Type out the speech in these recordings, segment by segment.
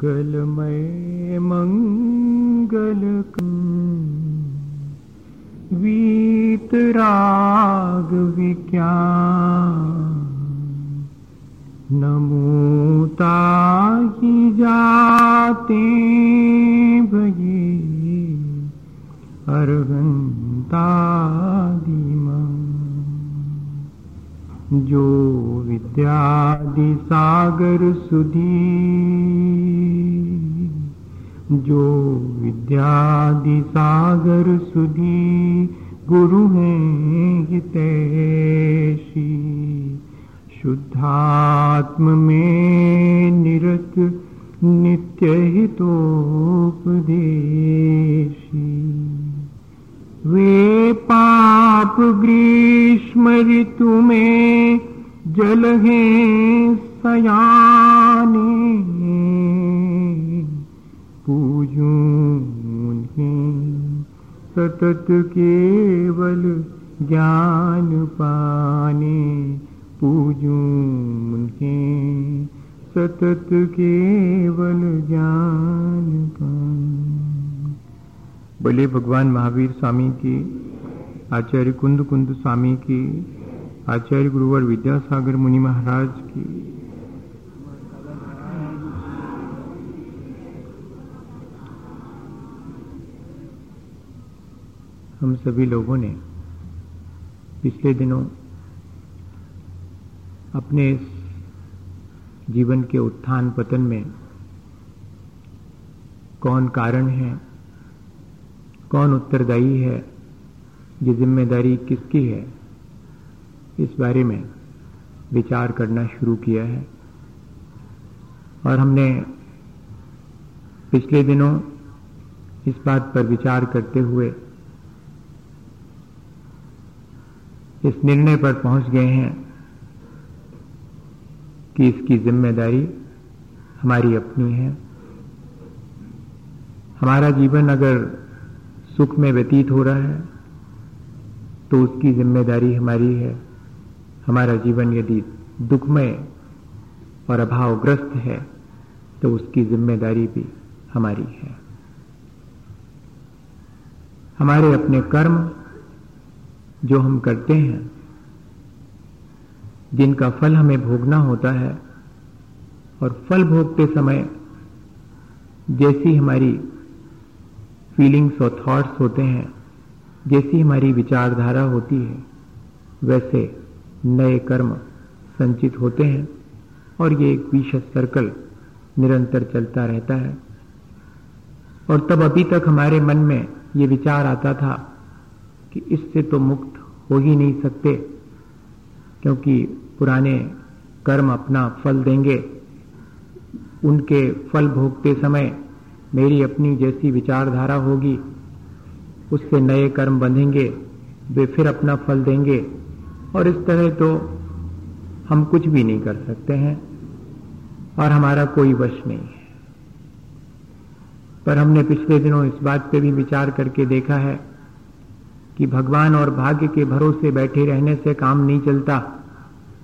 मङ्गलमय मङ्गलकम् वीतराग विज्ञा नमोता ही जाते भये अर्हन्तादिमा। जो विद्यादि सागर सुधी जो विद्यादि सागर सुधी गुरु हैं हितैषी शुद्धात्म में निरत नित्य हितोपदेशी वे पाप ग्रीष्म ऋतु में जल हैं सयाने। पूजूं सतत केवल ज्ञान पाने, पूजूं सतत केवल ज्ञान पाने। बोले भगवान महावीर स्वामी की, आचार्य कुंद कुंद स्वामी की, आचार्य गुरुवर विद्यासागर मुनि महाराज की हम सभी लोगों ने पिछले दिनों अपने जीवन के उत्थान पतन में कौन कारण है, कौन उत्तरदायी है, ये ज़िम्मेदारी किसकी है, इस बारे में विचार करना शुरू किया है। और हमने पिछले दिनों इस बात पर विचार करते हुए इस निर्णय पर पहुँच गए हैं कि इसकी ज़िम्मेदारी हमारी अपनी है। हमारा जीवन अगर सुख में व्यतीत हो रहा है तो उसकी ज़िम्मेदारी हमारी है। हमारा जीवन यदि दुखमय और अभावग्रस्त है तो उसकी ज़िम्मेदारी भी हमारी है। हमारे अपने कर्म जो हम करते हैं, जिनका फल हमें भोगना होता है, और फल भोगते समय जैसी हमारी फीलिंग्स और थॉट्स होते हैं, जैसी हमारी विचारधारा होती है, वैसे नए कर्म संचित होते हैं, और ये एक विशेष सर्कल निरंतर चलता रहता है। और तब अभी तक हमारे मन में ये विचार आता था कि इससे तो मुक्त हो ही नहीं सकते, क्योंकि पुराने कर्म अपना फल देंगे। उनके फल भोगते समय मेरी अपनी जैसी विचारधारा होगी। उससे नए कर्म बंधेंगे, वे फिर अपना फल देंगे। और इस तरह तो हम कुछ भी नहीं कर सकते हैं, और हमारा कोई वश नहीं है। पर हमने पिछले दिनों इस बात पे भी विचार करके देखा है कि भगवान और भाग्य के भरोसे बैठे रहने से काम नहीं चलता।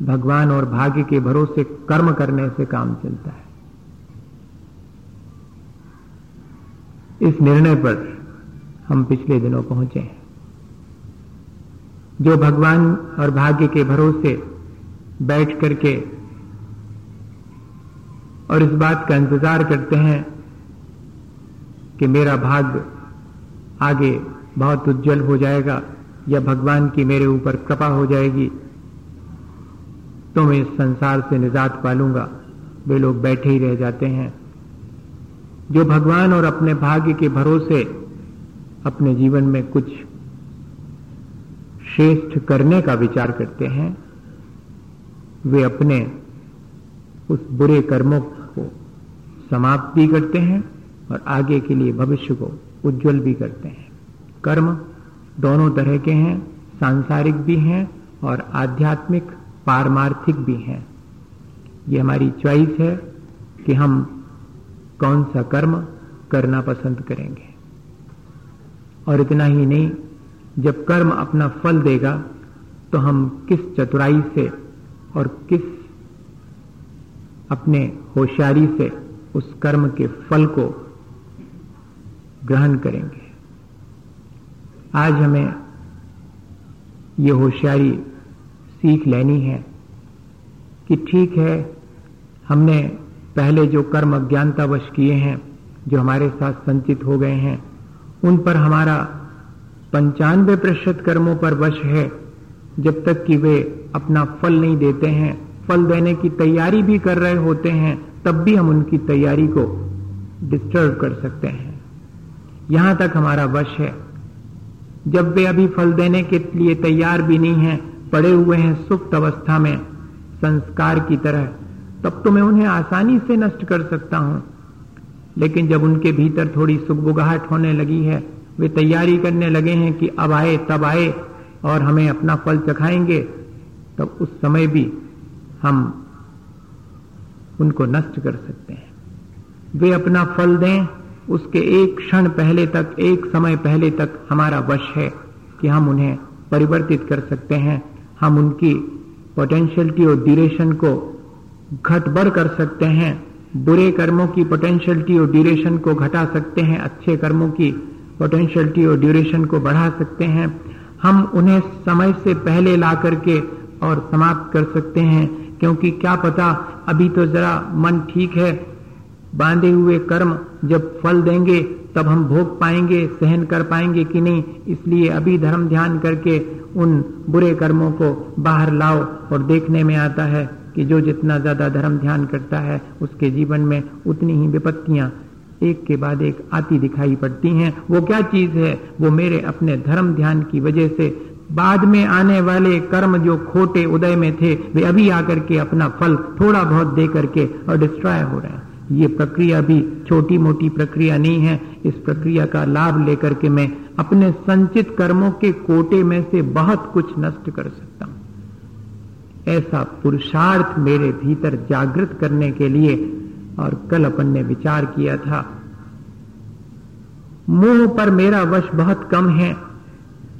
भगवान और भाग्य के भरोसे कर्म करने से काम चलता है। इस निर्णय पर हम पिछले दिनों पहुँचे हैं। जो भगवान और भाग्य के भरोसे बैठ करके और इस बात का इंतज़ार करते हैं कि मेरा भाग्य आगे बहुत उज्जवल हो जाएगा, या भगवान की मेरे ऊपर कृपा हो जाएगी तो मैं इस संसार से निजात पालूँगा। वे लोग बैठे ही रह जाते हैं। जो भगवान और अपने भाग्य के भरोसे अपने जीवन में कुछ श्रेष्ठ करने का विचार करते हैं, वे अपने उस बुरे कर्मों को समाप्त भी करते हैं और आगे के लिए भविष्य को उज्जवल भी करते हैं। कर्म दोनों तरह के हैं, सांसारिक भी हैं और आध्यात्मिक, पारमार्थिक भी हैं। ये हमारी चॉइस है कि हम कौन सा कर्म करना पसंद करेंगे। और इतना ही नहीं, जब कर्म अपना फल देगा तो हम किस चतुराई से और किस अपने होशियारी से उस कर्म के फल को ग्रहण करेंगे। आज हमें ये होशियारी सीख लेनी है कि ठीक है, हमने पहले जो कर्म अज्ञानतावश किए हैं, जो हमारे साथ संचित हो गए हैं, उन पर हमारा पंचानवे प्रतिशत कर्मों पर वश है, जब तक कि वे अपना फल नहीं देते हैं। फल देने की तैयारी भी कर रहे होते हैं, तब भी हम उनकी तैयारी को डिस्टर्ब कर सकते हैं। यहाँ तक हमारा वश है। जब वे अभी फल देने के लिए तैयार भी नहीं है, पड़े हुए हैं सुप्त अवस्था में, संस्कार की तरह, तब तो मैं उन्हें आसानी से नष्ट कर सकता हूँ। लेकिन जब उनके भीतर थोड़ी सुखबुगाहट होने लगी है, वे तैयारी करने लगे हैं कि अब आए, तब आए और हमें अपना फल चखाएँगे, तब उस समय भी हम उनको नष्ट कर सकते हैं। वे अपना फल दें उसके एक क्षण पहले तक, एक समय पहले तक हमारा वश है कि हम उन्हें परिवर्तित कर सकते हैं। हम उनकी पोटेंशियलिटी और ड्यूरेशन को घट बढ़ कर सकते हैं। बुरे कर्मों की पोटेंशियलिटी और ड्यूरेशन को घटा सकते हैं। अच्छे कर्मों की पोटेंशियलिटी और ड्यूरेशन को बढ़ा सकते हैं। हम उन्हें समय से पहले ला करके और समाप्त कर सकते हैं, क्योंकि क्या पता अभी तो जरा मन ठीक है बांधे हुए कर्म जब फल देंगे, तब हम भोग पाएँगे, सहन कर पाएँगे कि नहीं? इसलिए अभी धर्म ध्यान करके उन बुरे कर्मों को बाहर लाओ और देखने में आता है कि जो जितना ज़्यादा धर्म ध्यान करता है, उसके जीवन में उतनी ही विपत्तियाँ एक के बाद एक आती दिखाई पड़ती हैं। वो क्या चीज़ है? वो मेरे अपने धर्म ध्यान की वजह से बाद में आने वाले कर्म जो खोटे उदय में थे, वे अभी आकर के अपना फल थोड़ा बहुत दे करके और डिस्ट्रॉय हो रहे हैं। ये प्रक्रिया भी छोटी मोटी प्रक्रिया नहीं है। इस प्रक्रिया का लाभ लेकर के मैं अपने संचित कर्मों के कोटे में से बहुत कुछ नष्ट कर सकता हूँ। ऐसा पुरुषार्थ मेरे भीतर जागृत करने के लिए और कल अपन ने विचार किया था। मुँह पर मेरा वश बहुत कम है,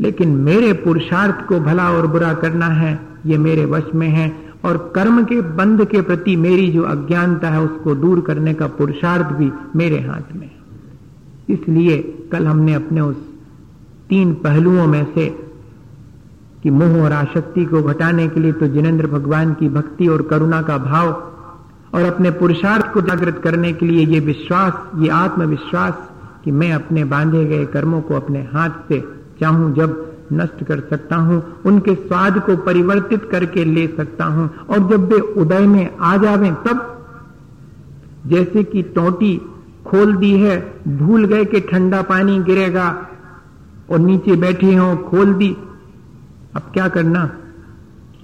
लेकिन मेरे पुरुषार्थ को भला और बुरा करना है, ये मेरे वश में है। और कर्म के बंध के प्रति मेरी जो अज्ञानता है, उसको दूर करने का पुरुषार्थ भी मेरे हाथ में इसलिए कल हमने अपने उस तीन पहलुओं में से कि मोह और आशक्ति को घटाने के लिए तो जिनेन्द्र भगवान की भक्ति और करुणा का भाव और अपने पुरुषार्थ को जागृत करने के लिए ये विश्वास, ये आत्मविश्वास कि मैं अपने बांधे गए कर्मों को अपने हाथ से चाहूँ जब नष्ट कर सकता हूँ, उनके स्वाद को परिवर्तित करके ले सकता हूँ। और जब वे उदय में आ जावे, तब जैसे कि टोटी खोल दी है, भूल गए कि ठंडा पानी गिरेगा और नीचे बैठे हो, खोल दी। अब क्या करना?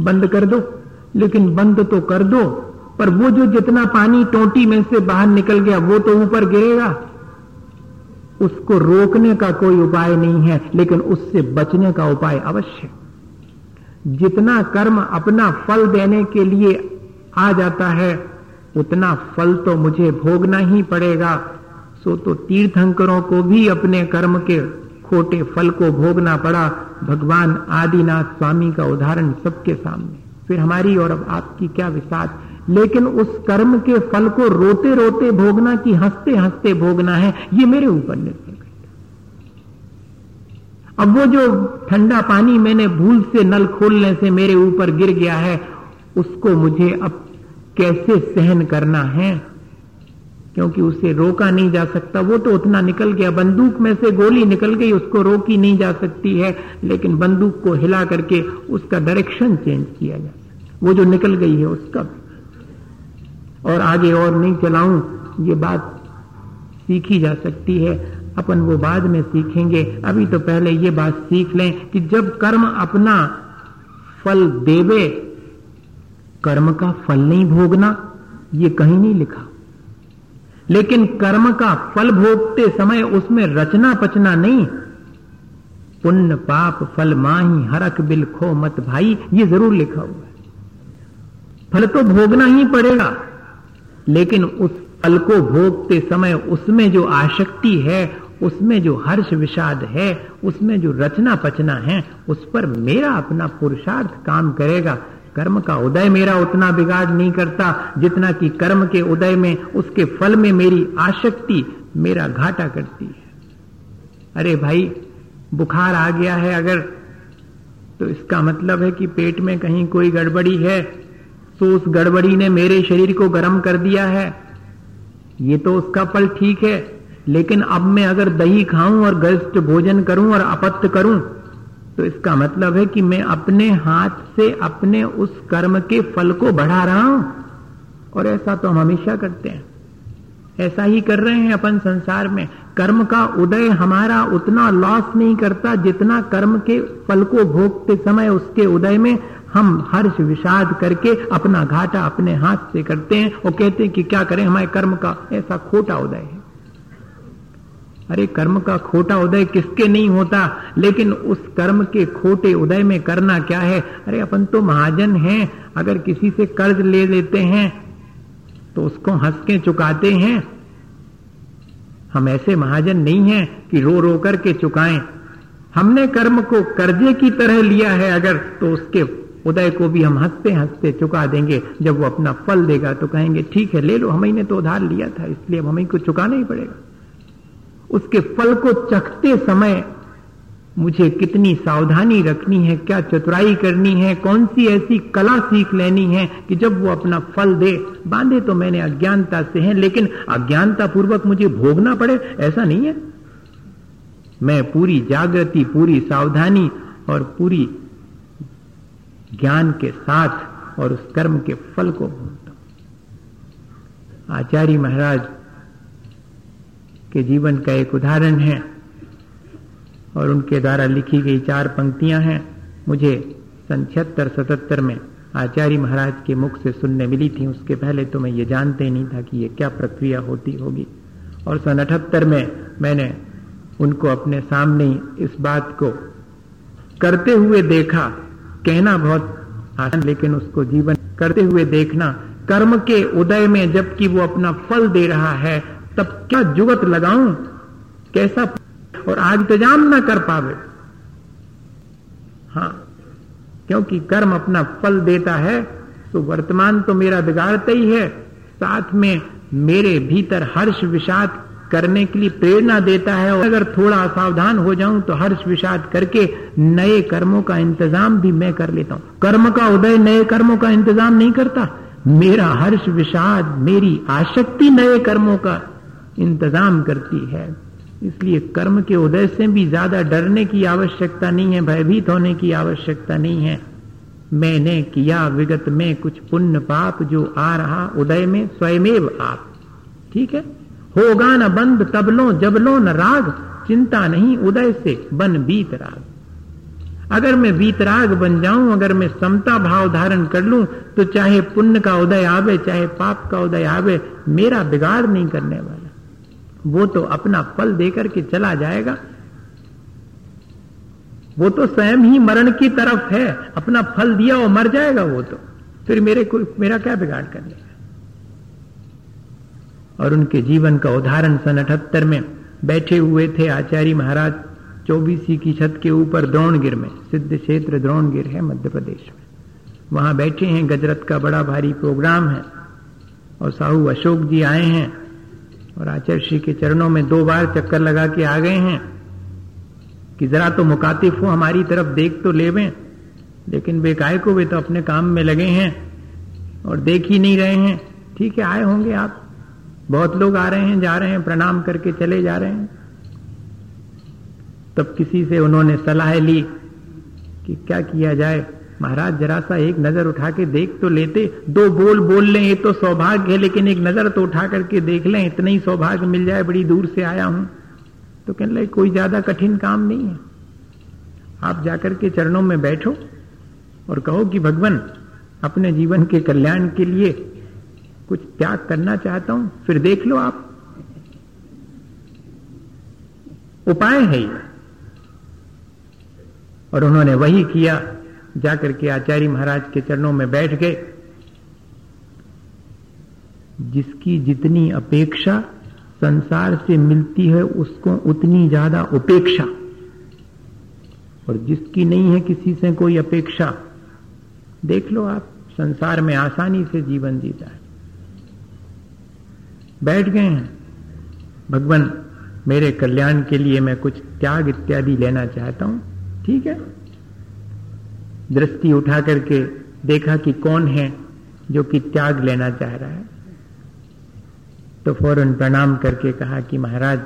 बंद कर दो। लेकिन बंद तो कर दो, पर वो जो जितना पानी टोटी में से बाहर निकल गया, वो तो ऊपर गिरेगा। उसको रोकने का कोई उपाय नहीं है, लेकिन उससे बचने का उपाय अवश्य। जितना कर्म अपना फल देने के लिए आ जाता है, उतना फल तो मुझे भोगना ही पड़ेगा। सो तो तीर्थंकरों को भी अपने कर्म के खोटे फल को भोगना पड़ा। भगवान आदिनाथ स्वामी का उदाहरण सबके सामने। फिर हमारी और अब आपकी क्या विशाल लेकिन उस कर्म के फल को रोते रोते भोगना कि हँसते हँसते भोगना है, ये मेरे ऊपर निर्भर करता अब वो जो ठंडा पानी मैंने भूल से, नल खोलने से मेरे ऊपर गिर गया है, उसको मुझे अब कैसे सहन करना है? क्योंकि उसे रोका नहीं जा सकता। वो तो उतना निकल गया। बंदूक में से गोली निकल गई, उसको रोकी नहीं जा सकती है, लेकिन बंदूक को हिला करके उसका डायरेक्शन चेंज किया जा सकता वो जो निकल गई है, उसका और आगे और नहीं चलाऊं, ये बात सीखी जा सकती है। अपन वो बाद में सीखेंगे। अभी तो पहले ये बात सीख लें कि जब कर्म अपना फल देवे, कर्म का फल नहीं भोगना, ये कहीं नहीं लिखा। लेकिन कर्म का फल भोगते समय उसमें रचना पचना नहीं। पुण्य पाप फल माही हरक बिल खो मत भाई, ये ज़रूर लिखा हुआ है। फल तो भोगना ही पड़ेगा। लेकिन उस फल को भोगते समय उसमें जो आशक्ति है, उसमें जो हर्ष विषाद है, उसमें जो रचना पचना है, उस पर मेरा अपना पुरुषार्थ काम करेगा। कर्म का उदय मेरा उतना बिगाड़ नहीं करता, जितना कि कर्म के उदय में, उसके फल में मेरी आशक्ति मेरा घाटा करती है। अरे भाई, बुखार आ गया है अगर तो इसका मतलब है कि पेट में कहीं कोई गड़बड़ी है तो उस गड़बड़ी ने मेरे शरीर को गर्म कर दिया है। ये तो उसका फल ठीक है, लेकिन अब मैं अगर दही खाऊं और गरिष्ठ भोजन करूँ और अपत्य करूँ तो इसका मतलब है कि मैं अपने हाथ से अपने उस कर्म के फल को बढ़ा रहा हूँ। और ऐसा तो हम हमेशा करते हैं। ऐसा ही कर रहे हैं अपन संसार में। कर्म का उदय हमारा उतना लॉस नहीं करता जितना कर्म के फल को भोगते समय उसके उदय में हम हर्ष विषाद करके अपना घाटा अपने हाथ से करते हैं और कहते हैं कि क्या करें, हमारे कर्म का ऐसा खोटा उदय है। अरे, कर्म का खोटा उदय किसके नहीं होता? लेकिन उस कर्म के खोटे उदय में करना क्या है? अरे, अपन तो महाजन हैं। अगर किसी से कर्ज ले लेते हैं तो उसको हंस के चुकाते हैं। हम ऐसे महाजन नहीं हैं कि रो रो करके चुकाएँ। हमने कर्म को कर्जे की तरह लिया है अगर तो उसके उदय को भी हम हँसते हँसते चुका देंगे। जब वो अपना फल देगा तो कहेंगे, ठीक है, ले लो, हमें ने तो उधार लिया था, इसलिए अब हमें को चुकाना ही पड़ेगा। उसके फल को चखते समय मुझे कितनी सावधानी रखनी है, क्या चतुराई करनी है कौन सी ऐसी कला सीख लेनी है कि जब वो अपना फल दे। बांधे तो मैंने अज्ञानता से है, लेकिन अज्ञानता पूर्वक मुझे भोगना पड़े, ऐसा नहीं है। मैं पूरी जागृति, पूरी सावधानी और पूरी ज्ञान के साथ और उस कर्म के फल को भोगता हूँ। आचार्य महाराज के जीवन का एक उदाहरण है और उनके द्वारा लिखी गई चार पंक्तियाँ हैं। मुझे सन छिहत्तर, सतहत्तर में आचार्य महाराज के मुख से सुनने मिली थी। उसके पहले तो मैं ये जानते नहीं था कि ये क्या प्रक्रिया होती होगी। और सन अठहत्तर में मैंने उनको अपने सामने इस बात को करते हुए देखा कहना बहुत आसान, लेकिन उसको जीवन करते हुए देखना, कर्म के उदय में जबकि वो अपना फल दे रहा है, तब क्या जुगत लगाऊँ? कैसा और आज इंतज़ाम ना कर पावे। हाँ क्योंकि कर्म अपना फल देता है तो वर्तमान तो मेरा बिगाड़ता ही है। साथ में मेरे भीतर हर्ष विषाद करने के लिए प्रेरणा देता है और अगर थोड़ा असावधान हो जाऊँ तो हर्ष विषाद करके नए कर्मों का इंतज़ाम भी मैं कर लेता हूँ। कर्म का उदय नए कर्मों का इंतज़ाम नहीं करता। मेरा हर्ष विषाद, मेरी आशक्ति नए कर्मों का इंतज़ाम करती है। इसलिए कर्म के उदय से भी ज़्यादा डरने की आवश्यकता नहीं है, भयभीत होने की आवश्यकता नहीं है। मैंने किया विगत में कुछ पुण्य पाप जो आ रहा उदय में, स्वयमेव आप। ठीक है? होगा न बंद, तबलो, जबलो न राग, चिंता नहीं उदय से बन बीत राग। अगर मैं वीतराग बन जाऊँ, अगर मैं समता भाव धारण कर लूँ तो चाहे पुण्य का उदय आवे, चाहे पाप का उदय आवे, मेरा बिगाड़ नहीं करने वाला। वो तो अपना फल देकर के चला जाएगा। वो तो स्वयं ही मरण की तरफ़ है। अपना फल दिया और मर जाएगा वो तो। फिर मेरे को, मेरा क्या बिगाड़ कर लेगा और उनके जीवन का उदाहरण सन अठहत्तर में बैठे हुए थे आचार्य महाराज चौबीसी की छत के ऊपर द्रोणगिर में, सिद्ध क्षेत्र द्रोणगिर है मध्य प्रदेश में। वहाँ बैठे हैं गजरत का बड़ा भारी प्रोग्राम है और साहू अशोक जी आए हैं और आचार्य श्री के चरणों में दो बार चक्कर लगा के आ गए हैं कि जरा तो मुकातिफ हो हमारी तरफ़ देख तो ले लेकिन बेकाय को वे तो अपने काम में लगे हैं और देख ही नहीं रहे हैं। ठीक है, आए होंगे आप। बहुत लोग आ रहे हैं, जा रहे हैं, प्रणाम करके चले जा रहे हैं। तब किसी से उन्होंने सलाह ली कि क्या किया जाए? महाराज, जरा सा एक नज़र उठा के देख तो लेते। दो बोल बोल लें, ये तो सौभाग्य है, लेकिन एक नज़र तो उठा करके देख लें, इतना ही सौभाग्य मिल जाए, बड़ी दूर से आया हूँ। तो कहने लगे, कोई ज़्यादा कठिन काम नहीं है। आप जाकर के चरणों में बैठो और कहो कि भगवान, अपने जीवन के कल्याण के लिए कुछ त्याग करना चाहता हूँ, फिर देख लो आप। उपाय है ये। और उन्होंने वही किया, जाकर के आचार्य महाराज के चरणों में बैठ गए, जिसकी जितनी अपेक्षा संसार से मिलती है, उसको उतनी ज़्यादा उपेक्षा। और जिसकी नहीं है किसी से कोई अपेक्षा, देख लो आप, संसार में आसानी से जीवन जीता है। बैठ गए हैं। भगवान, मेरे कल्याण के लिए मैं कुछ त्याग इत्यादि लेना चाहता हूँ। ठीक है? दृष्टि उठा करके देखा कि कौन है जो कि त्याग लेना चाह रहा है। तो फ़ौरन प्रणाम करके कहा कि महाराज,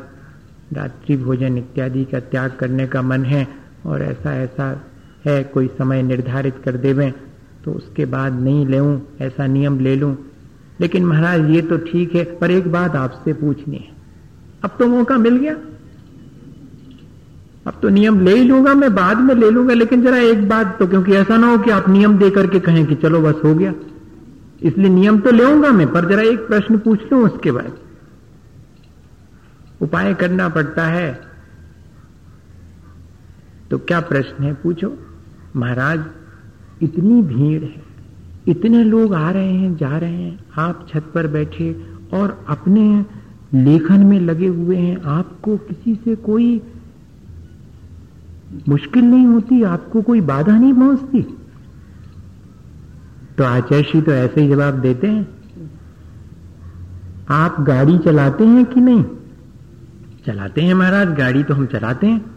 रात्रि भोजन इत्यादि का त्याग करने का मन है और ऐसा ऐसा है, कोई समय निर्धारित कर देवें तो उसके बाद नहीं ले ऐसा नियम ले लूँ। लेकिन महाराज, ये तो ठीक है, पर एक बात आपसे पूछनी है। अब तो मौका मिल गया। अब तो नियम ले ही लूँगा, मैं बाद में ले लूँगा, लेकिन जरा एक बात तो क्योंकि ऐसा ना हो कि आप नियम दे करके कहें कि चलो बस हो गया। इसलिए नियम तो लेऊँगा मैं, पर जरा एक प्रश्न पूछ लू उसके बाद। उपाय करना पड़ता है। तो क्या प्रश्न है, पूछो। महाराज, इतनी भीड़ है। इतने लोग आ रहे हैं, जा रहे हैं। आप छत पर बैठे और अपने लेखन में लगे हुए हैं। आपको किसी से कोई मुश्किल नहीं होती, आपको कोई बाधा नहीं पहुँचती। तो आचार्य तो ऐसे ही जवाब देते हैं, आप गाड़ी चलाते हैं कि नहीं? चलाते हैं महाराज, गाड़ी तो हम चलाते हैं।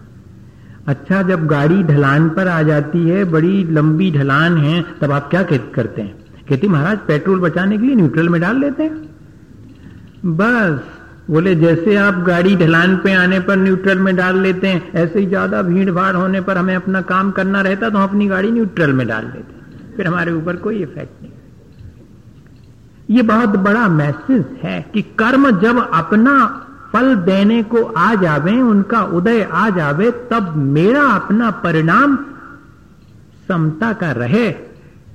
अच्छा जब गाड़ी ढलान पर आ जाती है, बड़ी लंबी ढलान है, तब आप क्या करते हैं? कहती महाराज, पेट्रोल बचाने के लिए न्यूट्रल में डाल लेते हैं। बस, बोले, जैसे आप गाड़ी ढलान पे आने पर न्यूट्रल में डाल लेते हैं, ऐसे ही ज़्यादा भीड़ भाड़ होने पर हमें अपना काम करना रहता तो हम अपनी गाड़ी न्यूट्रल में डाल लेते फिर हमारे ऊपर कोई इफ़ेक्ट नहीं। ये बहुत बड़ा मैसेज है कि कर्म जब अपना फल देने को आ जावे, उनका उदय आ जावे, तब मेरा अपना परिणाम समता का रहे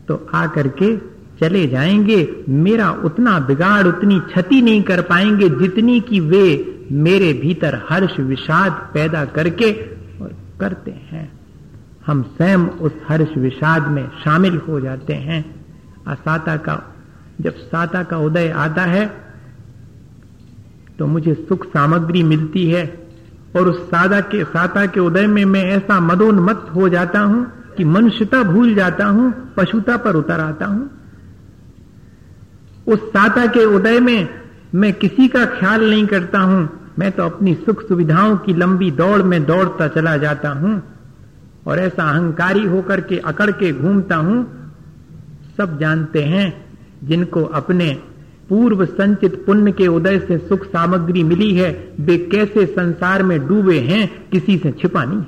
तो आकर के चले जाएँगे। मेरा उतना बिगाड़, उतनी क्षति नहीं कर पाएँगे, जितनी कि वे मेरे भीतर हर्ष विषाद पैदा करके और करते हैं। हम स्वयं उस हर्ष विषाद में शामिल हो जाते हैं। असाता का, जब साता का उदय आता है तो मुझे सुख सामग्री मिलती है और उस सादा के, साता के उदय में मैं ऐसा मदोन्मत्त हो जाता हूँ कि मनुष्यता भूल जाता हूँ, पशुता पर उतर आता हूँ। उस साता के उदय में मैं किसी का ख्याल नहीं करता हूँ। मैं तो अपनी सुख सुविधाओं की लंबी दौड़ में दौड़ता चला जाता हूँ और ऐसा अहंकारी होकर के अकड़ के घूमता हूँ। सब जानते हैं जिनको अपने पूर्व संचित पुण्य के उदय से सुख सामग्री मिली है, वे कैसे संसार में डूबे हैं, किसी से छिपा नहीं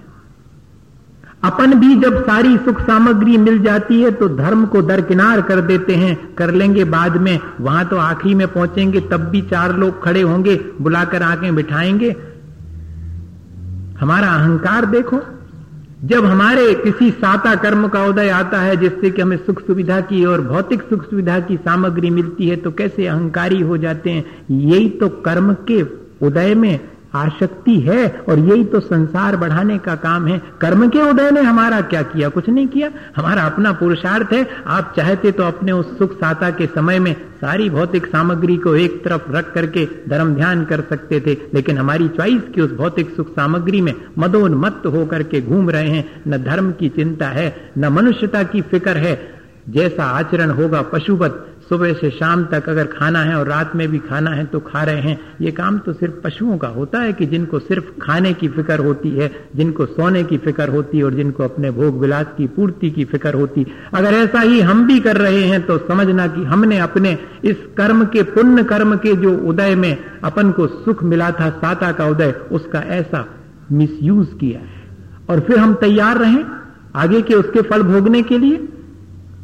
अपन भी जब सारी सुख सामग्री मिल जाती है तो धर्म को दरकिनार कर देते हैं, कर लेंगे बाद में, वहाँ तो आखिरी में पहुँचेंगे, तब भी चार लोग खड़े होंगे, बुलाकर आके बिठाएँगे। हमारा अहंकार देखो। जब हमारे किसी साता कर्म का उदय आता है, जिससे कि हमें सुख सुविधा की और भौतिक सुख सुविधा की सामग्री मिलती है तो कैसे अहंकारी हो जाते हैं? यही तो कर्म के उदय में आशक्ति है और यही तो संसार बढ़ाने का काम है। कर्म के उदय ने हमारा क्या किया? कुछ नहीं किया। हमारा अपना पुरुषार्थ है। आप चाहते तो अपने उस सुख साता के समय में सारी भौतिक सामग्री को एक तरफ़ रख करके धर्म ध्यान कर सकते थे, लेकिन हमारी च्वाइस की उस भौतिक सुख सामग्री में मदोन्मत्त होकर के घूम रहे हैं। न धर्म की चिंता है, न मनुष्यता की फ़िक्र है। जैसा आचरण होगा पशुवत सुबह से शाम तक अगर खाना है और रात में भी खाना है तो खा रहे हैं। ये काम तो सिर्फ़ पशुओं का होता है कि जिनको सिर्फ़ खाने की फ़िक्र होती है, जिनको सोने की फ़िक्र होती है और जिनको अपने भोग विलास की पूर्ति की फ़िक्र होती। अगर ऐसा ही हम भी कर रहे हैं तो समझना कि हमने अपने इस कर्म के, पुण्य कर्म के जो उदय में अपन को सुख मिला था, साता का उदय, उसका ऐसा मिसयूज किया है। और फिर हम तैयार रहें आगे के उसके फल भोगने के लिए?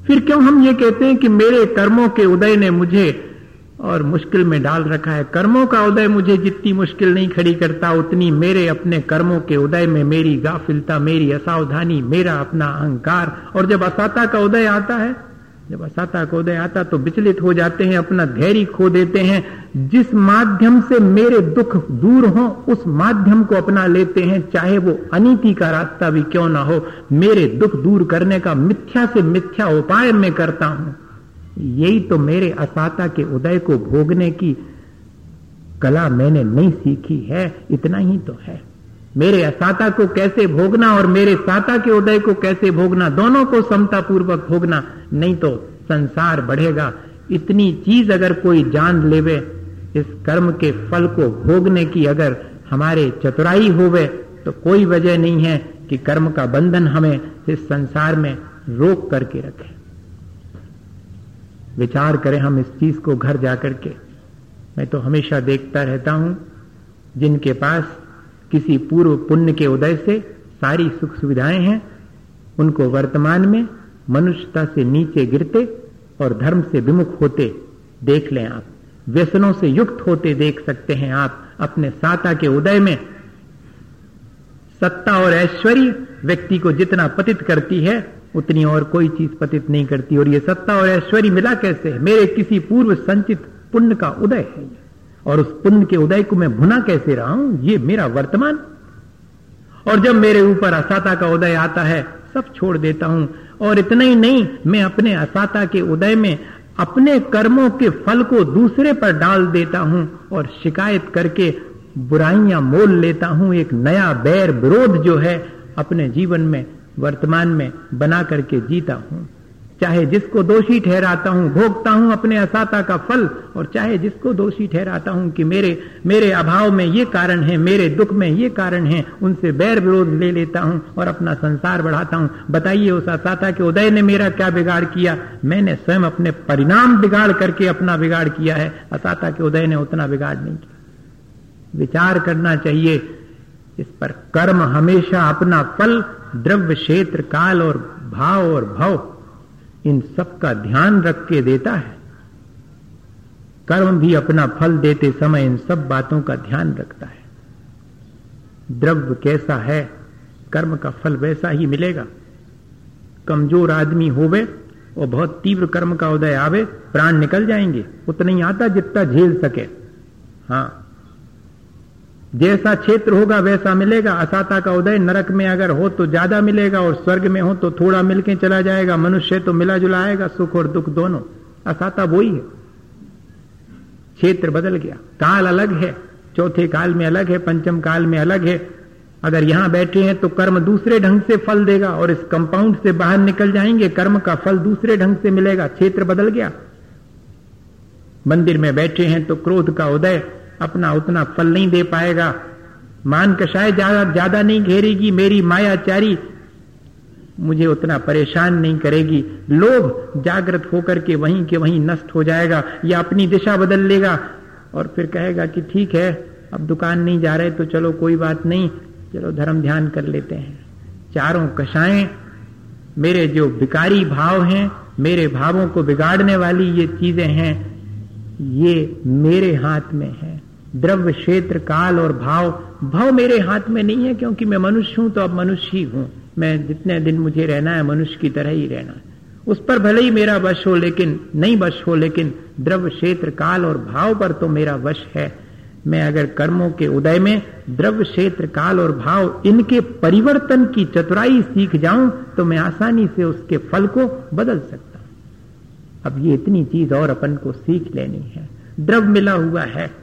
फिर क्यों हम ये कहते हैं कि मेरे कर्मों के उदय ने मुझे और मुश्किल में डाल रखा है? कर्मों का उदय मुझे जितनी मुश्किल नहीं खड़ी करता, उतनी मेरे अपने कर्मों के उदय में मेरी गाफिलता, मेरी असावधानी, मेरा अपना अहंकार। और जब असाता का उदय आता है जब असाता को उदय आता तो विचलित हो जाते हैं, अपना धैर्य खो देते हैं। जिस माध्यम से मेरे दुख दूर हो, उस माध्यम को अपना लेते हैं। चाहे वो अनिति का रास्ता भी क्यों ना हो, मेरे दुख दूर करने का मिथ्या से मिथ्या उपाय मैं करता हूँ। यही तो मेरे असाता के उदय को भोगने की कला मैंने नहीं सीखी है, इतना ही तो है। मेरे असाता को कैसे भोगना और मेरे साता के उदय को कैसे भोगना? दोनों को समता पूर्वक भोगना, नहीं तो संसार बढ़ेगा। इतनी चीज़ अगर कोई जान लेवे, इस कर्म के फल को भोगने की अगर हमारे चतुराई होवे तो कोई वजह नहीं है कि कर्म का बंधन हमें इस संसार में रोक करके रखे। विचार करें हम इस चीज़ को घर जाकर के। मैं तो हमेशा देखता रहता हूँ, जिनके पास किसी पूर्व पुण्य के उदय से सारी सुख सुविधाएँ हैं। उनको वर्तमान में मनुष्यता से नीचे गिरते और धर्म से विमुख होते देख लें आप। व्यसनों से युक्त होते देख सकते हैं आप अपने साता के उदय में। सत्ता और ऐश्वर्य व्यक्ति को जितना पतित करती है, उतनी और कोई चीज़ पतित नहीं करती। और ये सत्ता और ऐश्वर्य मिला कैसे? मेरे किसी पूर्व संचित पुण्य का उदय है। और उस पुण्य के उदय को मैं भुना कैसे रहा हूँ? ये मेरा वर्तमान। और जब मेरे ऊपर असाता का उदय आता है, सब छोड़ देता हूँ। और इतना ही नहीं, मैं अपने असाता के उदय में अपने कर्मों के फल को दूसरे पर डाल देता हूँ और शिकायत करके बुराइयाँ मोल लेता हूँ। एक नया बैर विरोध जो है, अपने जीवन में, वर्तमान में बना करके जीता हूँ। चाहे जिसको दोषी ठहराता हूँ, भोगता हूँ अपने असाता का फल, और चाहे जिसको दोषी ठहराता हूँ कि मेरे मेरे अभाव में ये कारण है, मेरे दुख में ये कारण है, उनसे बैर विरोध ले लेता हूँ और अपना संसार बढ़ाता हूँ। बताइए उस असाता के उदय ने मेरा क्या बिगाड़ किया? मैंने स्वयं अपने परिणाम बिगाड़ करके अपना बिगाड़ किया है। असाता के उदय ने उतना बिगाड़ नहीं किया। विचार करना चाहिए, इस पर कर्म हमेशा अपना फल, द्रव्य क्षेत्र, काल और भाव और भव इन सब का ध्यान रख के देता है। कर्म भी अपना फल देते समय इन सब बातों का ध्यान रखता है। द्रव्य कैसा है, कर्म का फल वैसा ही मिलेगा। कमज़ोर आदमी होवे और बहुत तीव्र कर्म का उदय आवे, प्राण निकल जाएँगे, उतना ही आता जितना झेल सके। हाँ जैसा क्षेत्र होगा, वैसा मिलेगा। असाता का उदय नरक में अगर हो तो ज़्यादा मिलेगा और स्वर्ग में हो तो थोड़ा मिलके चला जाएगा। मनुष्य तो मिला जुला आएगा, सुख और दुख दोनों। असाता वही है। क्षेत्र बदल गया। काल अलग है। चौथे काल में अलग है, पंचम काल में अलग है। अगर यहाँ बैठे हैं तो कर्म दूसरे ढंग से फल देगा और इस कंपाउंड से बाहर निकल जाएँगे। कर्म का फल दूसरे ढंग से मिलेगा। क्षेत्र बदल गया। मंदिर में बैठे हैं तो क्रोध का उदय अपना उतना फल नहीं दे पाएगा। मान कषाय ज़्यादा ज़्यादा नहीं घेरेगी मेरी मायाचारी। मुझे उतना परेशान नहीं करेगी। लोभ जागृत होकर के वहीं के वहीं नष्ट हो जाएगा या अपनी दिशा बदल लेगा। और फिर कहेगा कि ठीक है, अब दुकान नहीं जा रहे तो चलो कोई बात नहीं, चलो धर्म ध्यान कर लेते हैं। चारों कषाएँ, मेरे जो विकारी भाव हैं, मेरे भावों को बिगाड़ने वाली ये चीज़ें हैं, ये मेरे हाथ में है। द्रव्य क्षेत्र काल और भाव भाव मेरे हाथ में नहीं है क्योंकि मैं मनुष्य हूँ तो अब मनुष्य ही हूँ। मैं जितने दिन मुझे रहना है, मनुष्य की तरह ही रहना है। उस पर भले ही मेरा वश हो, लेकिन नहीं वश हो, लेकिन द्रव्य क्षेत्र काल और भाव पर तो मेरा वश है। मैं अगर कर्मों के उदय में द्रव्य क्षेत्र काल और भाव इनके परिवर्तन की चतुराई सीख जाऊँ तो मैं आसानी से उसके फल को बदल सकता हूँ। अब ये इतनी चीज़ और अपन को सीख लेनी है। द्रव्य मिला हुआ है।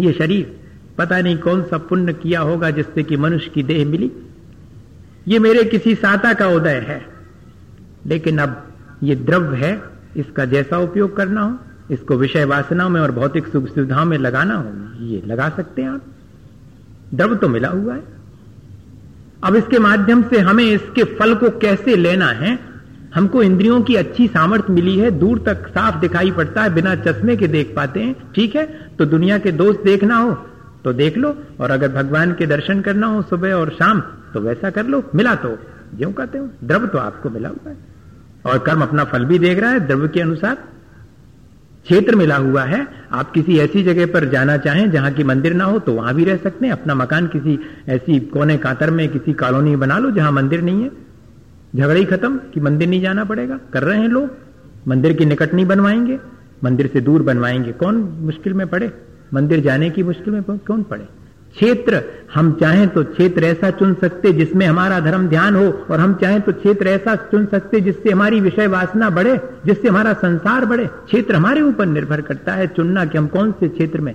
ये शरीर पता नहीं कौन सा पुण्य किया होगा जिससे कि मनुष्य की देह मिली। ये मेरे किसी साता का उदय है। लेकिन अब ये द्रव्य है, इसका जैसा उपयोग करना हो, इसको विषय वासना में और भौतिक सुख सुविधाओं में लगाना हो, ये लगा सकते हैं आप। द्रव्य तो मिला हुआ है। अब इसके माध्यम से हमें इसके फल को कैसे लेना है हमको इंद्रियों की अच्छी सामर्थ्य मिली है, दूर तक साफ़ दिखाई पड़ता है, बिना चश्मे के देख पाते हैं। ठीक है तो दुनिया के दोस्त देखना हो तो देख लो, और अगर भगवान के दर्शन करना हो सुबह और शाम तो वैसा कर लो, मिला तो। जो कहते हो द्रव्य तो आपको मिला हुआ है। और कर्म अपना फल भी देख रहा है द्रव्य के अनुसार क्षेत्र मिला हुआ है। आप किसी ऐसी जगह पर जाना चाहें, जहाँ की मंदिर ना हो तो वहाँ भी रह सकते हैं। अपना मकान किसी ऐसी कोने कातर में, किसी कॉलोनी बना लो, जहाँ मंदिर नहीं है। झगड़ा ही खत्म कि मंदिर नहीं जाना पड़ेगा? कर रहे हैं लोग। मंदिर के निकट नहीं बनवाएँगे। मंदिर से दूर बनवाएँगे। कौन मुश्किल में पड़े? मंदिर जाने की मुश्किल में कौन पड़े? क्षेत्र, हम चाहें तो क्षेत्र ऐसा चुन सकते जिसमें हमारा धर्म ध्यान हो, और हम चाहें तो क्षेत्र ऐसा चुन सकते जिससे हमारी विषय वासना बढ़े, जिससे हमारा संसार बढ़े। क्षेत्र हमारे ऊपर निर्भर करता है चुनना कि हम कौन से क्षेत्र में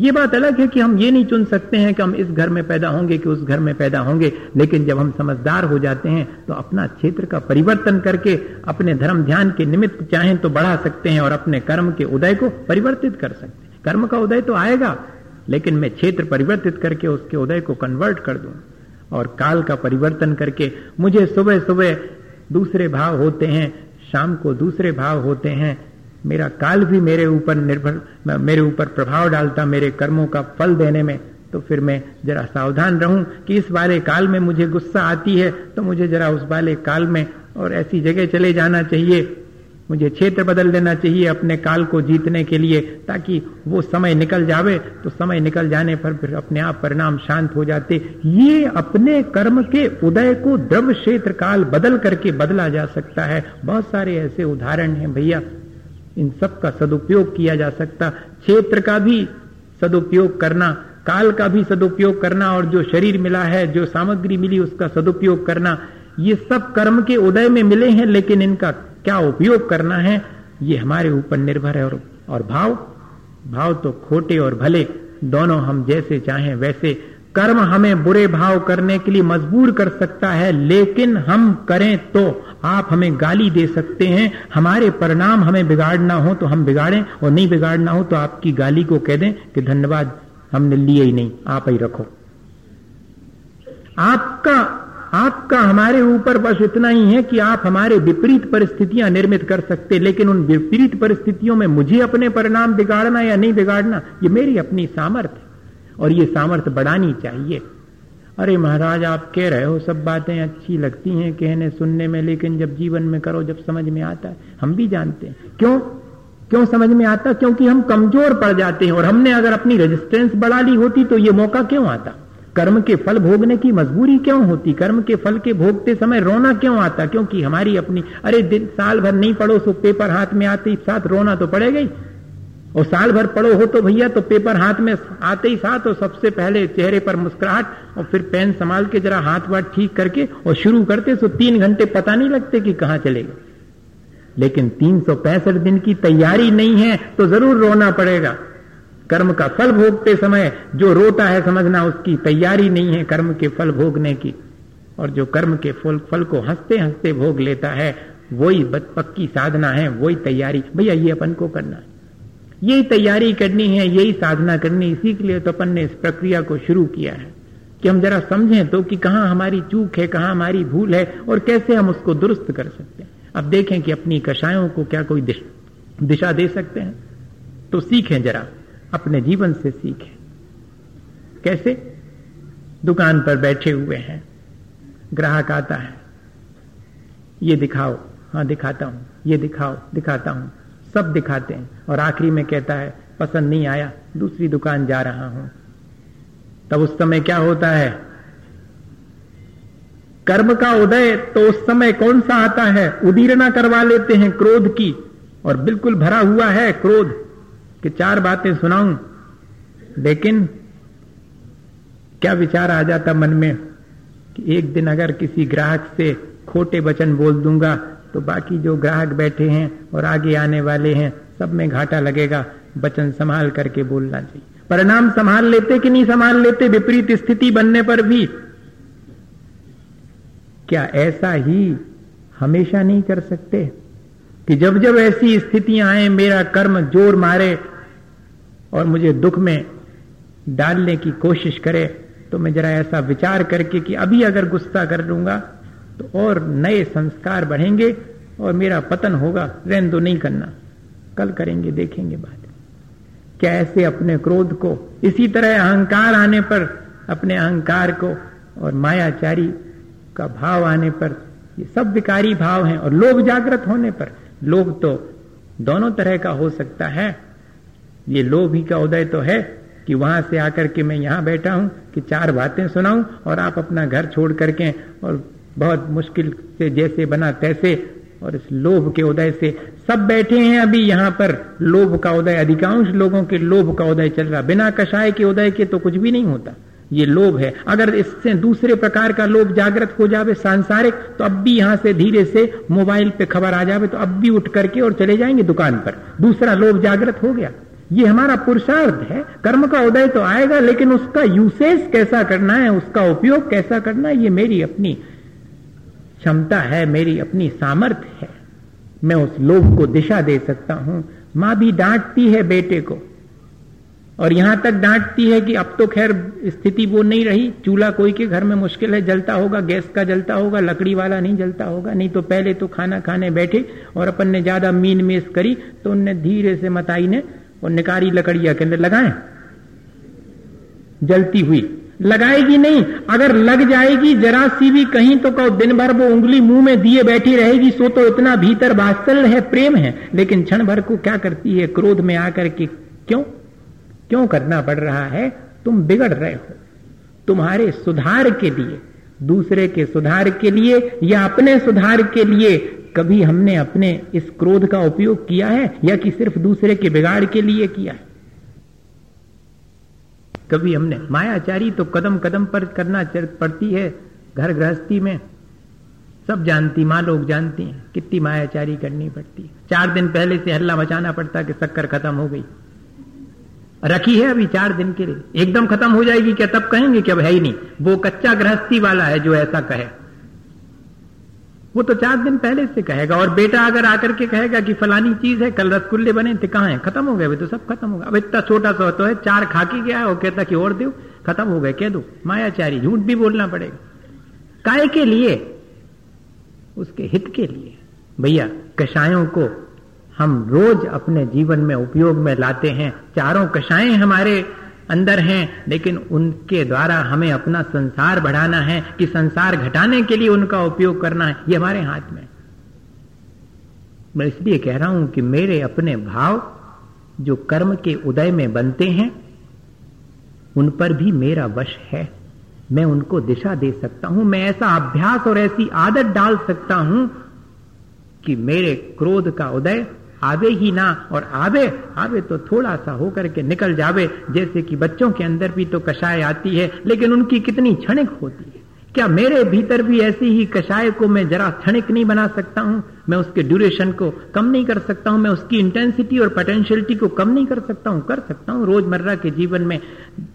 ये बात अलग है कि हम ये नहीं चुन सकते हैं कि हम इस घर में पैदा होंगे कि उस घर में पैदा होंगे, लेकिन जब हम समझदार हो जाते हैं तो अपना क्षेत्र का परिवर्तन करके, अपने धर्म ध्यान के निमित्त चाहें तो बढ़ा सकते हैं और अपने कर्म के उदय को परिवर्तित कर सकते हैं। कर्म का उदय तो आएगा, लेकिन मैं क्षेत्र परिवर्तित करके उसके उदय को कन्वर्ट कर दूँ। और काल का परिवर्तन करके मुझे सुबह सुबह दूसरे भाव होते हैं, शाम को दूसरे भाव होते हैं मेरा काल भी मेरे ऊपर निर्भर मेरे ऊपर प्रभाव डालता, मेरे कर्मों का फल देने में। तो फिर मैं जरा सावधान रहूँ कि इस वाले काल में मुझे गुस्सा आती है तो मुझे जरा उस वाले काल में और ऐसी जगह चले जाना चाहिए। मुझे क्षेत्र बदल देना चाहिए अपने काल को जीतने के लिए, ताकि वो समय निकल जावे। तो समय निकल जाने पर फिर अपने आप परिणाम शांत हो जाते। ये अपने कर्म के उदय को द्रव क्षेत्र काल बदल करके बदला जा सकता है। बहुत सारे ऐसे उदाहरण हैं भैया। इन सब का सदुपयोग किया जा सकता। क्षेत्र का भी सदुपयोग करना काल का भी सदुपयोग करना और जो शरीर मिला है जो सामग्री मिली उसका सदुपयोग करना ये सब कर्म के उदय में मिले हैं लेकिन इनका क्या उपयोग करना है ये हमारे ऊपर निर्भर है और, और भाव भाव तो खोटे और भले दोनों हम जैसे चाहें वैसे। कर्म हमें बुरे भाव करने के लिए मजबूर कर सकता है लेकिन हम करें तो। आप हमें गाली दे सकते हैं, हमारे परिणाम हमें बिगाड़ना हो तो हम बिगाड़ें, और नहीं बिगाड़ना हो तो आपकी गाली को कह दें कि धन्यवाद, हमने लिए ही नहीं, आप ही रखो। आपका आपका हमारे ऊपर बस इतना ही है कि आप हमारे विपरीत परिस्थितियाँ निर्मित कर सकते, लेकिन उन विपरीत परिस्थितियों में मुझे अपने परिणाम बिगाड़ना या नहीं बिगाड़ना, ये मेरी अपनी सामर्थ्य और ये सामर्थ्य बढ़ानी चाहिए। अरे महाराज, आप कह रहे हो सब बातें अच्छी लगती हैं कहने, सुनने में, लेकिन जब जीवन में करो, जब समझ में आता है, हम भी जानते हैं। क्यों? क्यों समझ में आता? क्योंकि हम कमज़ोर पड़ जाते हैं, और हमने अगर अपनी रेजिस्टेंस बढ़ा ली होती तो ये मौका क्यों आता? कर्म के फल भोगने की मजबूरी क्यों होती? कर्म के फल के भोगते समय रोना क्यों आता? क्योंकि हमारी अपनी, अरे दिन, साल भर नहीं पढ़ो सो पेपर हाथ में आते, साथ रोना तो पड़ेगा ही। और साल भर पढ़ो हो तो भैया तो पेपर हाथ में आते ही साथ और सबसे पहले चेहरे पर मुस्कुराहट और फिर पेन संभाल के जरा हाथ वाथ ठीक करके और शुरू करते तो तीन घंटे पता नहीं लगते कि कहाँ चलेगा लेकिन तीन सौ पैंसठ दिन की तैयारी नहीं है तो ज़रूर रोना पड़ेगा। कर्म का फल भोगते समय जो रोता है समझना उसकी तैयारी नहीं है कर्म के फल भोगने की। और जो कर्म के फल फल को हँसते हँसते भोग लेता है, वही पक्की साधना है, वही तैयारी। भैया ये अपन को करना है। यही तैयारी करनी है, यही साधना करनी इसी के लिए तो अपन ने इस प्रक्रिया को शुरू किया है कि हम जरा समझें तो कि कहाँ हमारी चूक है, कहाँ हमारी भूल है और कैसे हम उसको दुरुस्त कर सकते हैं। अब देखें कि अपनी कषायों को क्या कोई दिशा दे सकते हैं। तो सीखें जरा, अपने जीवन से सीखें। कैसे? दुकान पर बैठे हुए हैं। ग्राहक आता है। ये दिखाओ। हाँ दिखाता हूँ। ये दिखाओ, दिखाता हूँ। सब दिखाते हैं। और आखिरी में कहता है, पसंद नहीं आया, दूसरी दुकान जा रहा हूँ। तब उस समय क्या होता है? कर्म का उदय तो उस समय कौन सा आता है? उदीरना करवा लेते हैं क्रोध की। और बिल्कुल भरा हुआ है क्रोध, कि चार बातें सुनाऊं। लेकिन क्या विचार आ जाता मन में, कि एक दिन अगर किसी ग्राहक से खोटे वचन बोल दूँगा तो बाकी जो ग्राहक बैठे हैं और आगे आने वाले हैं, सब में घाटा लगेगा। वचन संभाल करके बोलना चाहिए। परिणाम संभाल लेते कि नहीं संभाल लेते? विपरीत स्थिति बनने पर भी। क्या ऐसा ही हमेशा नहीं कर सकते? कि जब जब ऐसी स्थितियाँ आए, मेरा कर्म ज़ोर मारे और मुझे दुख में डालने की कोशिश करे तो मैं जरा ऐसा विचार करके कि अभी अगर गुस्सा कर लूँगा तो और नए संस्कार बढ़ेंगे और मेरा पतन होगा, रहन दो, नहीं करना। कल करेंगे, देखेंगे बात। क्या ऐसे अपने क्रोध को, इसी तरह अहंकार आने पर, अपने अहंकार को और मायाचारी का भाव आने पर, ये सब विकारी भाव हैं और लोभ जागृत होने पर। लोभ तो दोनों तरह का हो सकता है। ये लोभ ही का उदय तो है कि वहाँ से आकर के मैं यहाँ बैठा हूँ, कि चार बातें सुनाऊं और आप अपना घर छोड़ करके और बहुत मुश्किल से जैसे बना तैसे और इस लोभ के उदय से। सब बैठे हैं अभी यहाँ पर। लोभ का उदय, अधिकांश लोगों के लोभ का उदय चल रहा। बिना कषाय के उदय के तो कुछ भी नहीं होता। ये लोभ है। अगर इससे दूसरे प्रकार का लोभ जागृत हो जावे सांसारिक तो अब भी यहाँ से धीरे से मोबाइल पे खबर आ जावे तो अब भी उठ करके और चले जाएँगे दुकान पर। दूसरा लोभ जागृत हो गया। ये हमारा पुरुषार्थ है। कर्म का उदय तो आएगा, लेकिन उसका यूसेज कैसा करना है, उसका उपयोग कैसा करना है, ये मेरी अपनी क्षमता है, मेरी अपनी सामर्थ्य है। मैं उस लोभ को दिशा दे सकता हूँ। माँ भी डांटती है बेटे को। और यहाँ तक डांटती है कि अब तो खैर स्थिति वो नहीं रही। चूल्हा कोई के घर में मुश्किल है, जलता होगा, गैस का जलता होगा, लकड़ी वाला नहीं जलता होगा। नहीं तो पहले तो खाना खाने बैठे और अपन ने ज़्यादा मीन मेस करी तो उनने धीरे से मताई ने और निकारी लकड़िया के अंदर लगाए। जलती हुई। लगाएगी नहीं, अगर लग जाएगी, जरा सी भी कहीं तो कहो दिन भर वो उंगली मुँह में दिए बैठी रहेगी, सो तो इतना भीतर वात्सल्य है, प्रेम है। लेकिन क्षण भर को क्या करती है, क्रोध में आकर के, क्यों? क्यों करना पड़ रहा है? तुम बिगड़ रहे हो। तुम्हारे सुधार के लिए, दूसरे के सुधार के लिए या अपने सुधार के लिए कभी हमने अपने इस क्रोध का उपयोग किया है या कि सिर्फ़ दूसरे के बिगाड़ के लिए किया है? कभी हमने मायाचारी तो कदम कदम पर करना पड़ती है घर गृहस्थी में। सब जानती, माँ लोग जानती हैं, कितनी मायाचारी करनी पड़ती है। चार दिन पहले से हल्ला मचाना पड़ता कि शक्कर खत्म हो गई। रखी है अभी चार दिन के लिए। एकदम खत्म हो जाएगी क्या? तब कहेंगे कि अब है ही नहीं। वो कच्चा गृहस्थी वाला है जो ऐसा कहे। वो तो चार दिन पहले से कहेगा, और बेटा अगर आकर के कहेगा कि फलानी चीज़ है, कल रसगुल्ले बने थे कहा है? खत्म हो गए तो सब खत्म होगा अब इतना छोटा सा तो है, चार खा के गया वो कहता कि और दो खत्म हो गए कह दो, मायाचारी, झूठ भी बोलना पड़ेगा। काय के लिए? उसके हित के लिए। भैया, कषायों को हम रोज अपने जीवन में उपयोग में लाते हैं। चारों कषाएँ हमारे अंदर हैं, लेकिन उनके द्वारा हमें अपना संसार बढ़ाना है कि संसार घटाने के लिए उनका उपयोग करना है। ये हमारे हाथ में मैं इसलिए कह रहा हूँ कि मेरे अपने भाव जो कर्म के उदय में बनते हैं, उन पर भी मेरा वश है। मैं उनको दिशा दे सकता हूँ। मैं ऐसा अभ्यास और ऐसी आदत डाल सकता हूँ कि मेरे क्रोध का उदय आवे ही ना, और आवे आवे तो थोड़ा सा होकर के निकल जावे, जैसे कि बच्चों के अंदर भी तो कषाय आती है, लेकिन उनकी कितनी क्षणिक होती है। क्या मेरे भीतर भी ऐसी ही कषाय को मैं जरा क्षणिक नहीं बना सकता हूँ? मैं उसके ड्यूरेशन को कम नहीं कर सकता हूँ, मैं उसकी इंटेंसिटी और पोटेंशियलिटी को कम नहीं कर सकता हूँ, कर सकता हूँ। रोज़मर्रा के जीवन में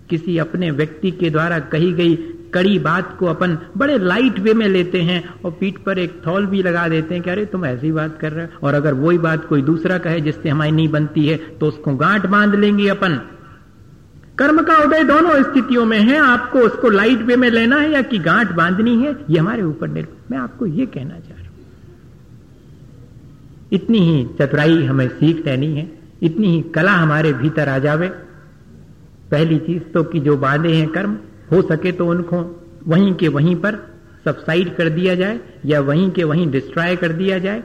किसी अपने व्यक्ति के द्वारा कही गई कड़ी बात को अपन बड़े लाइट वे में लेते हैं और पीठ पर एक थौल भी लगा देते हैं कि अरे, तुम ऐसी बात कर रहे हो। और अगर वही बात कोई दूसरा कहे जिससे हमारी नहीं बनती है तो उसको गांठ बाँध लेंगे अपन। कर्म का उदय दोनों स्थितियों में है। आपको उसको लाइट वे में लेना है या कि गांठ बांधनी है? ये हमारे ऊपर निर्भर। मैं आपको ये कहना चाह रहा हूँ। इतनी ही चतुराई हमें सीख लेनी है। इतनी ही कला हमारे भीतर आ जावे। पहली चीज़ तो कि जो बांधे हैं कर्म हो सके तो उनको वहीं के वहीं पर सबसाइड कर दिया जाए, या वहीं के वहीं डिस्ट्रॉय कर दिया जाए।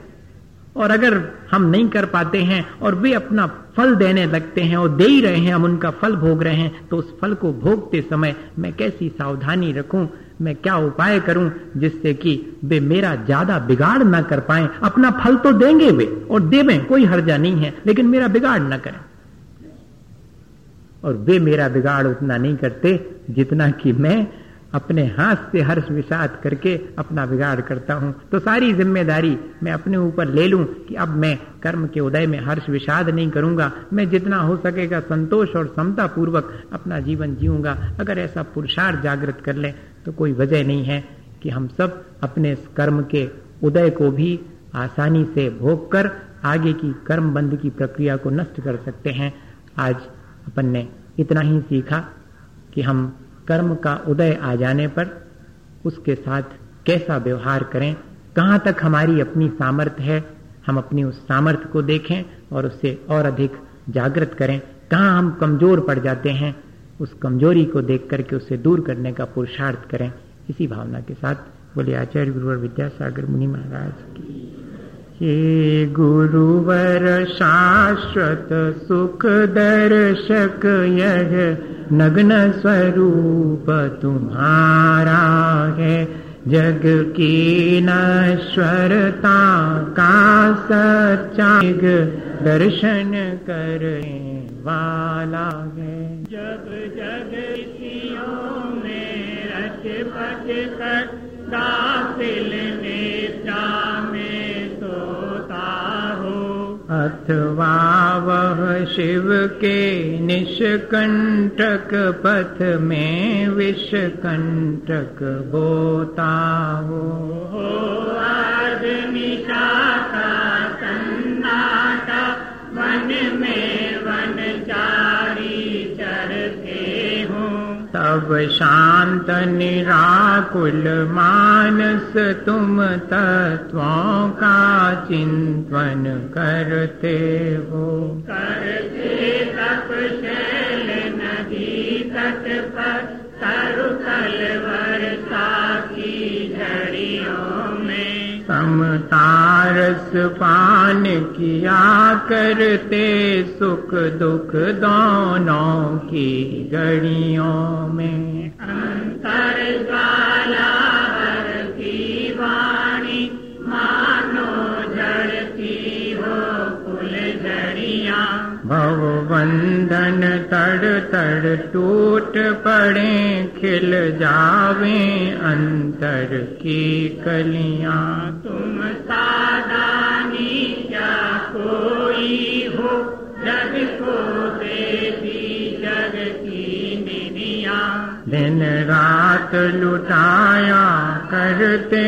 और अगर हम नहीं कर पाते हैं, और वे अपना फल देने लगते हैं, और दे ही रहे हैं, हम उनका फल भोग रहे हैं तो उस फल को भोगते समय मैं कैसी सावधानी रखूँ, मैं क्या उपाय करूँ, जिससे कि वे मेरा ज़्यादा बिगाड़ ना कर पाए। अपना फल तो देंगे वे, और देवें, कोई हर्जा नहीं है, लेकिन मेरा बिगाड़ ना करें। और वे मेरा बिगाड़ उतना नहीं करते जितना कि मैं अपने हाथ से हर्ष विषाद करके अपना बिगाड़ करता हूँ। तो सारी ज़िम्मेदारी मैं अपने ऊपर ले लूँ कि अब मैं कर्म के उदय में हर्ष विषाद नहीं करूँगा। मैं जितना हो सकेगा संतोष और समता पूर्वक अपना जीवन जीऊँगा। अगर ऐसा पुरुषार्थ जागृत कर ले तो कोई वजह नहीं है कि हम सब अपने कर्म के उदय को भी आसानी से भोग कर आगे की कर्म बंद की प्रक्रिया को नष्ट कर सकते हैं। आज अपन ने इतना ही सीखा कि हम कर्म का उदय आ जाने पर उसके साथ कैसा व्यवहार करें, कहाँ तक हमारी अपनी सामर्थ्य है, हम अपनी उस सामर्थ्य को देखें और उससे और अधिक जागृत करें। कहाँ हम कमज़ोर पड़ जाते हैं, उस कमज़ोरी को देख करके उससे दूर करने का पुरुषार्थ करें। इसी भावना के साथ बोले आचार्य गुरुवर विद्यासागर मुनि महाराज की। हे गुरुवर शाश्वत सुख दर्शक यह नग्न स्वरूप तुम्हारा है। जग की नश्वरता का सच्चाग दर्शन करे वाला है। जब जग में रच पच कर दासिल नेता में अथवा वह शिव के निष्कंटक पथ में विषकंटक बोता हो आदमी का सन्नाटा मन में तब शांत निराकुल मानस तुम तत्वों का चिंतन करते हो। करते तप शैल नदी तट पर तरु वर्षा समतारस पान किया करते सुख दुख दोनों की घड़ियों में। अंतर ज्वाला वाणी मानो जड़ती हो कुल जड़िया। भव बंधन तड़ तड़ टूट पड़े, खिल जावे अंतर की कलियाँ। तुम सादानी क्या कोई हो, जग को देवी दिन रात लुटाया करते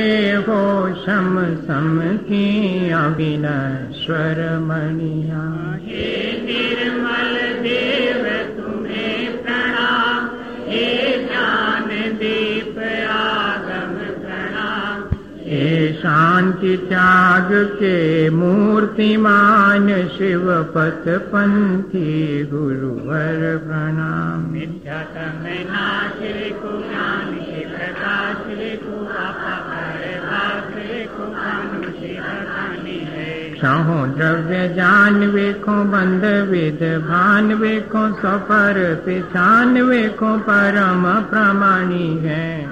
हो सम की अविनश्वर मणिया। शांति त्याग के मूर्तिमान शिव पथ पंथी गुरुवर प्रणाम। है। सहो द्रव्य जान वेखो बंद विद भान वेखो सफ़र पिछान वेखो परम प्रमाणी है।